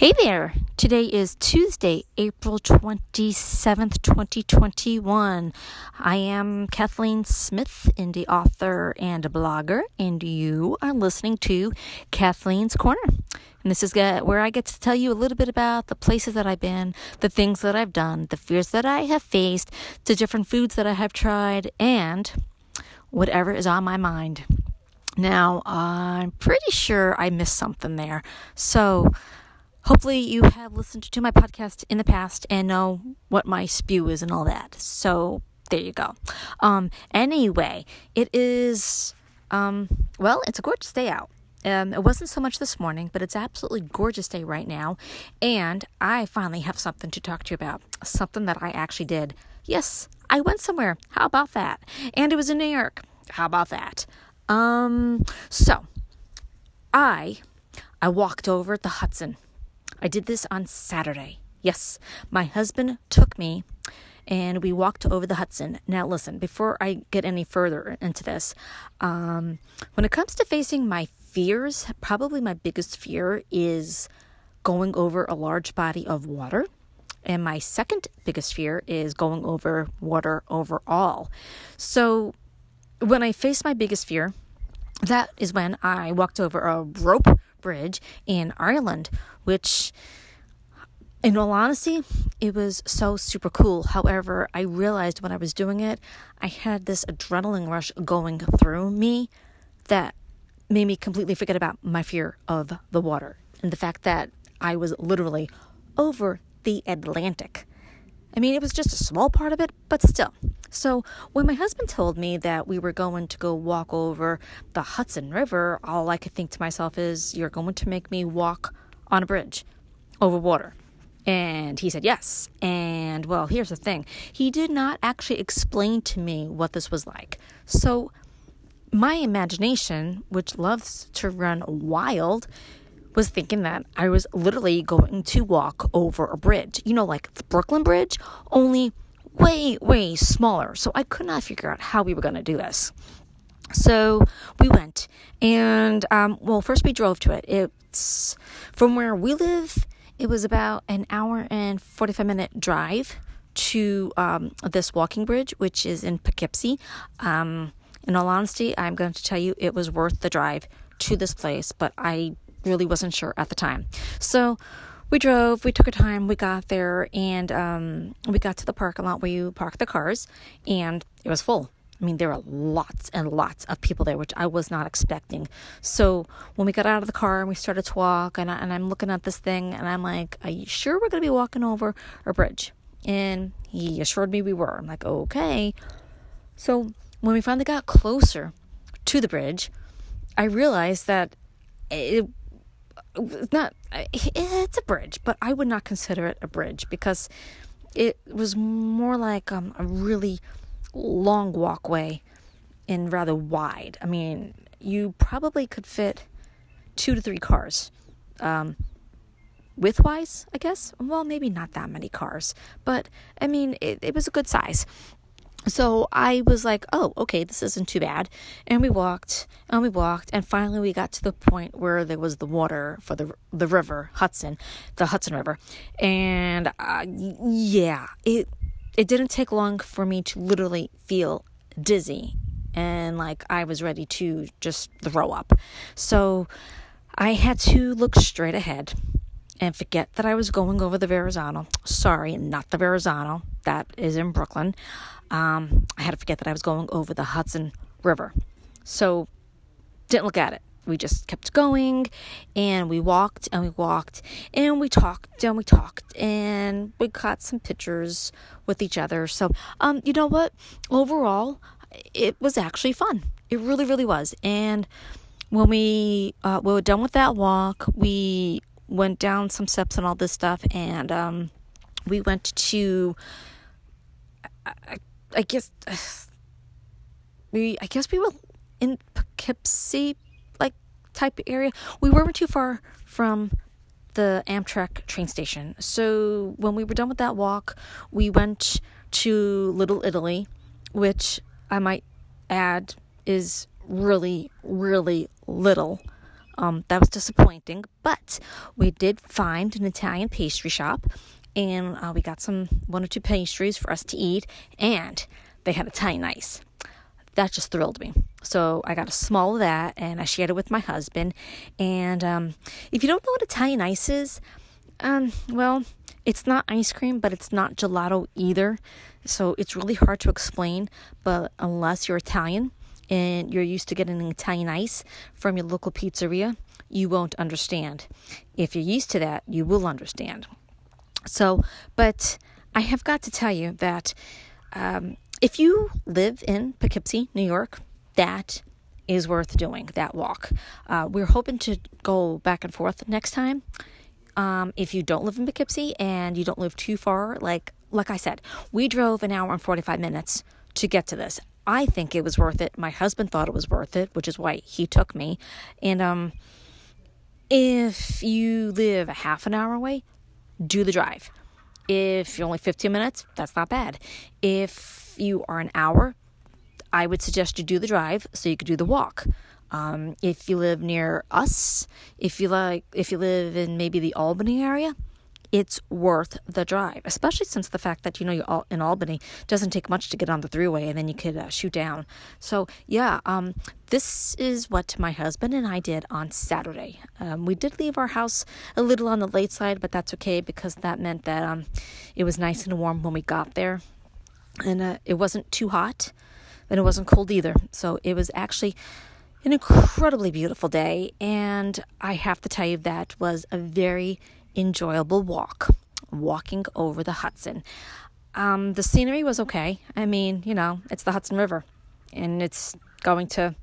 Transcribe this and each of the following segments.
Hey there! Today is Tuesday, April 27th, 2021. I am Kathleen Smith, indie author and blogger, and you are listening to Kathleen's Corner. And this is where I get to tell you a little bit about the places that I've been, the things that I've done, the fears that I have faced, the different foods that I have tried, and whatever is on my mind. Now, I'm pretty sure I missed something there. So, hopefully you have listened to my podcast in the past and know what my spew is and all that. So there you go. Um, anyway, it is, um, well, it's a gorgeous day out. Um, it wasn't so much this morning, but it's absolutely gorgeous day right now. And I finally have something to talk to you about. Something that I actually did. Yes, I went somewhere. How about that? And it was in New York. How about that? Um, so I I walked over the Hudson I did this on Saturday. Yes, my husband took me and we walked over the Hudson. Now, listen, before I get any further into this, um, when it comes to facing my fears, probably my biggest fear is going over a large body of water. And my second biggest fear is going over water overall. So, when I faced my biggest fear, that is when I walked over a rope bridge in Ireland, which, in all honesty, it was so super cool. However, I realized when I was doing it, I had this adrenaline rush going through me that made me completely forget about my fear of the water and the fact that I was literally over the Atlantic. I mean, it was just a small part of it, but still. So, when my husband told me that we were going to go walk over the Hudson River, all I could think to myself is, You're going to make me walk on a bridge over water. And he said yes. And well, here's the thing he did not actually explain to me what this was like. So, my imagination, which loves to run wild, was thinking that I was literally going to walk over a bridge. You know, like the Brooklyn Bridge, only way, way smaller. So I could not figure out how we were going to do this. So we went, and um, well, first we drove to it. It's from where we live. It was about an hour and forty-five minute drive to um, this walking bridge, which is in Poughkeepsie. Um, in all honesty, I'm going to tell you it was worth the drive to this place, but I really wasn't sure at the time. So we drove, we took our time, we got there, and um, we got to the parking lot where you park the cars, and it was full. I mean, there were lots and lots of people there, which I was not expecting. So when we got out of the car and we started to walk, and, I, and I'm looking at this thing, and I'm like, Are you sure we're going to be walking over a bridge? And he assured me we were. I'm like, Okay. So when we finally got closer to the bridge, I realized that it it's not it's a bridge but i would not consider it a bridge because it was more like um, a really long walkway and rather wide. I mean you probably could fit two to three cars um, widthwise i guess. Well maybe not that many cars but i mean it, it was a good size so I was like, oh, okay, this isn't too bad. And we walked and we walked, and finally we got to the point where there was the water for the the river Hudson, the Hudson River, and uh, yeah, it it didn't take long for me to literally feel dizzy and like I was ready to just throw up. So I had to look straight ahead and forget that I was going over the Verrazano. Sorry, not the Verrazano. That is in Brooklyn um, I had to forget that I was going over the Hudson River. So, didn't look at it. We just kept going and we walked and we walked and we talked and we talked and we caught some pictures with each other. So, um, you know what? Overall, it was actually fun. It really, really was. And when we, uh, we were done with that walk, we went down some steps and all this stuff and um, we went to. I, I guess we I guess we were in Poughkeepsie like type area. We weren't too far from the Amtrak train station. So when we were done with that walk, we went to Little Italy, which I might add is really really little. Um, that was disappointing, but we did find an Italian pastry shop, and uh, we got some one or two pastries for us to eat, and they had Italian ice. That just thrilled me. So I got a small of that, and I shared it with my husband. And um, if you don't know what Italian ice is, um, well, it's not ice cream, but it's not gelato either. So it's really hard to explain. But unless you're Italian and you're used to getting Italian ice from your local pizzeria, you won't understand. If you're used to that, you will understand. So, but I have got to tell you that um, if you live in Poughkeepsie, New York, that is worth doing that walk. Uh, we're hoping to go back and forth next time. Um, if you don't live in Poughkeepsie and you don't live too far, like like I said, we drove an hour and 45 minutes to get to this. I think it was worth it. My husband thought it was worth it, which is why he took me. And um, if you live a half an hour away, do the drive. If you're only 15 minutes, that's not bad. If you are an hour, I would suggest you do the drive so you could do the walk. Um, if you live near us, if you like, if you live in maybe the Albany area, it's worth the drive, especially since the fact that you know you're in Albany doesn't take much to get on the throughway, and then you could uh, shoot down. So yeah, um, this is what my husband and I did on Saturday. Um, we did leave our house a little on the late side, but that's okay because that meant that um, it was nice and warm when we got there, and uh, it wasn't too hot, and it wasn't cold either. So it was actually an incredibly beautiful day, and I have to tell you that was a very enjoyable walk, walking over the Hudson. Um, the scenery was okay. I mean, you know, it's the Hudson River, and it's going to,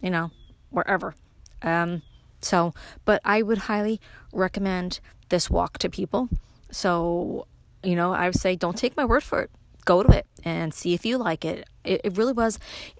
you know, wherever. Um, so, but I would highly recommend this walk to people. So, you know, I would say don't take my word for it. Go to it and see if you like it. It, it really was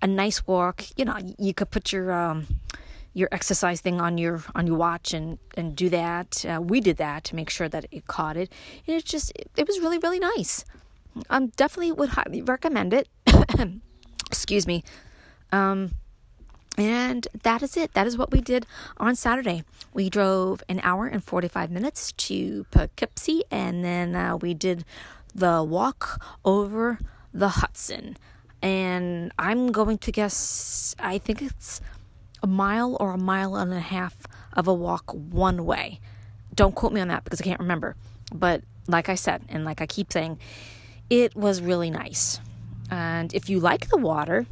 a nice walk. You know, you could put your um, your exercise thing on your on your watch and and do that. Uh, we did that to make sure that it caught it, and it just it, it was really really nice. Um, definitely would highly recommend it. Excuse me. Um, and that is it. That is what we did on Saturday. We drove an hour and 45 minutes to Poughkeepsie, and then uh, we did the walk over the Hudson. And I'm going to guess, I think it's a mile or a mile and a half of a walk one way. Don't quote me on that because I can't remember. But like I said, and like I keep saying, it was really nice. And if you like the water,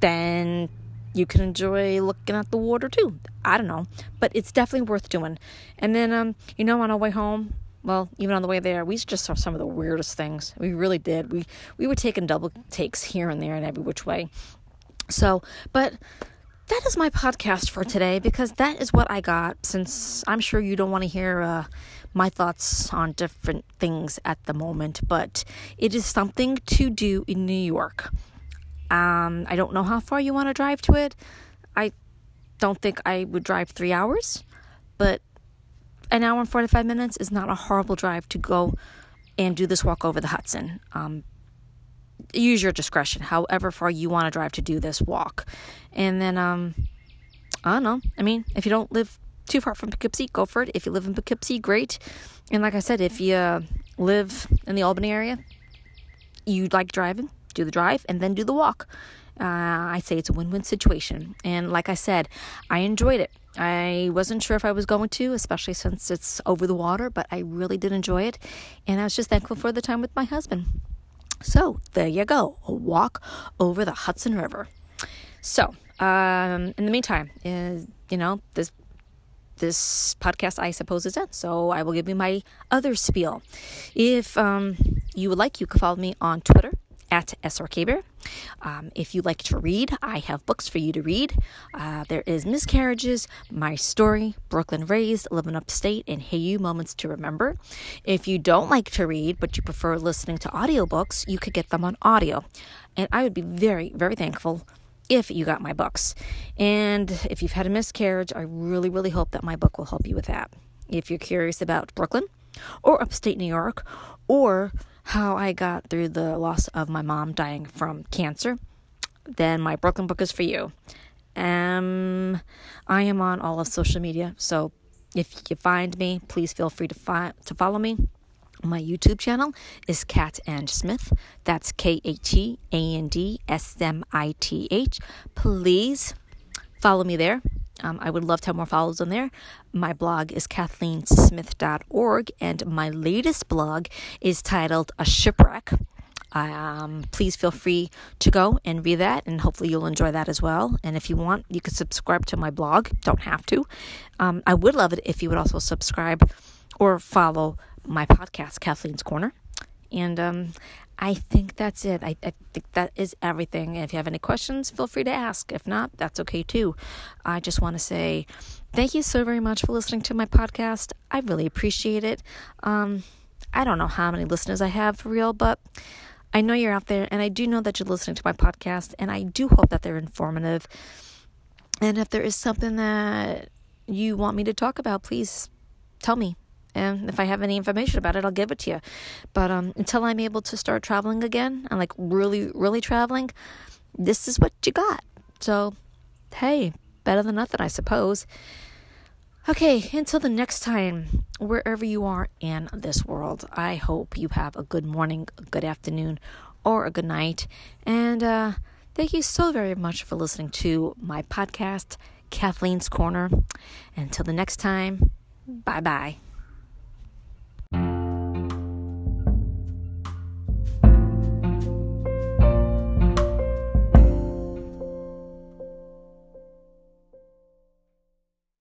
then you can enjoy looking at the water too. I don't know, but it's definitely worth doing. And then, um, you know, on our way home, well, even on the way there, we just saw some of the weirdest things. We really did. We we were taking double takes here and there and every which way. So, but that is my podcast for today because that is what I got. Since I'm sure you don't want to hear uh, my thoughts on different things at the moment, but it is something to do in New York. Um, I don't know how far you want to drive to it. I don't think I would drive three hours, but an hour and 45 minutes is not a horrible drive to go and do this walk over the Hudson. Um, use your discretion, however far you want to drive to do this walk. And then, um, I don't know. I mean, if you don't live too far from Poughkeepsie, go for it. If you live in Poughkeepsie, great. And like I said, if you uh, live in the Albany area, you like driving, do the drive, and then do the walk. Uh, I say it's a win win situation. And like I said, I enjoyed it. I wasn't sure if I was going to, especially since it's over the water, but I really did enjoy it. And I was just thankful for the time with my husband. So there you go, a walk over the Hudson River. So um, in the meantime, uh, you know this this podcast I suppose is done. So I will give you my other spiel. If um, you would like, you can follow me on Twitter at SRKbear. Um, if you like to read, I have books for you to read. Uh, there is Miscarriages, My Story, Brooklyn Raised, Living Upstate, and Hey You Moments to Remember. If you don't like to read, but you prefer listening to audiobooks, you could get them on audio. And I would be very, very thankful if you got my books. And if you've had a miscarriage, I really, really hope that my book will help you with that. If you're curious about Brooklyn or upstate New York or how I got through the loss of my mom dying from cancer, then my Brooklyn book is for you. Um, I am on all of social media, so if you find me, please feel free to, fi- to follow me. My YouTube channel is Kat and Smith. That's K A T A N D S M I T H. Please follow me there. Um, I would love to have more follows on there. My blog is kathleensmith.org, and my latest blog is titled A Shipwreck. Um, please feel free to go and read that, and hopefully you'll enjoy that as well. And if you want, you could subscribe to my blog. Don't have to. Um, I would love it if you would also subscribe or follow my podcast, Kathleen's Corner. And um, I think that's it. I, I, think that is everything. If you have any questions, feel free to ask. If not, that's okay too. I just want to say thank you so very much for listening to my podcast. I really appreciate it. Um, I don't know how many listeners I have for real, but I know you're out there, and I do know that you're listening to my podcast, and I do hope that they're informative. And if there is something that you want me to talk about, please tell me. And if I have any information about it, I'll give it to you. But um, until I'm able to start traveling again, and like really, really traveling, this is what you got. So, hey, better than nothing, I suppose. Okay, until the next time, wherever you are in this world, I hope you have a good morning, a good afternoon, or a good night. And uh, thank you so very much for listening to my podcast, Kathleen's Corner. Until the next time, bye bye.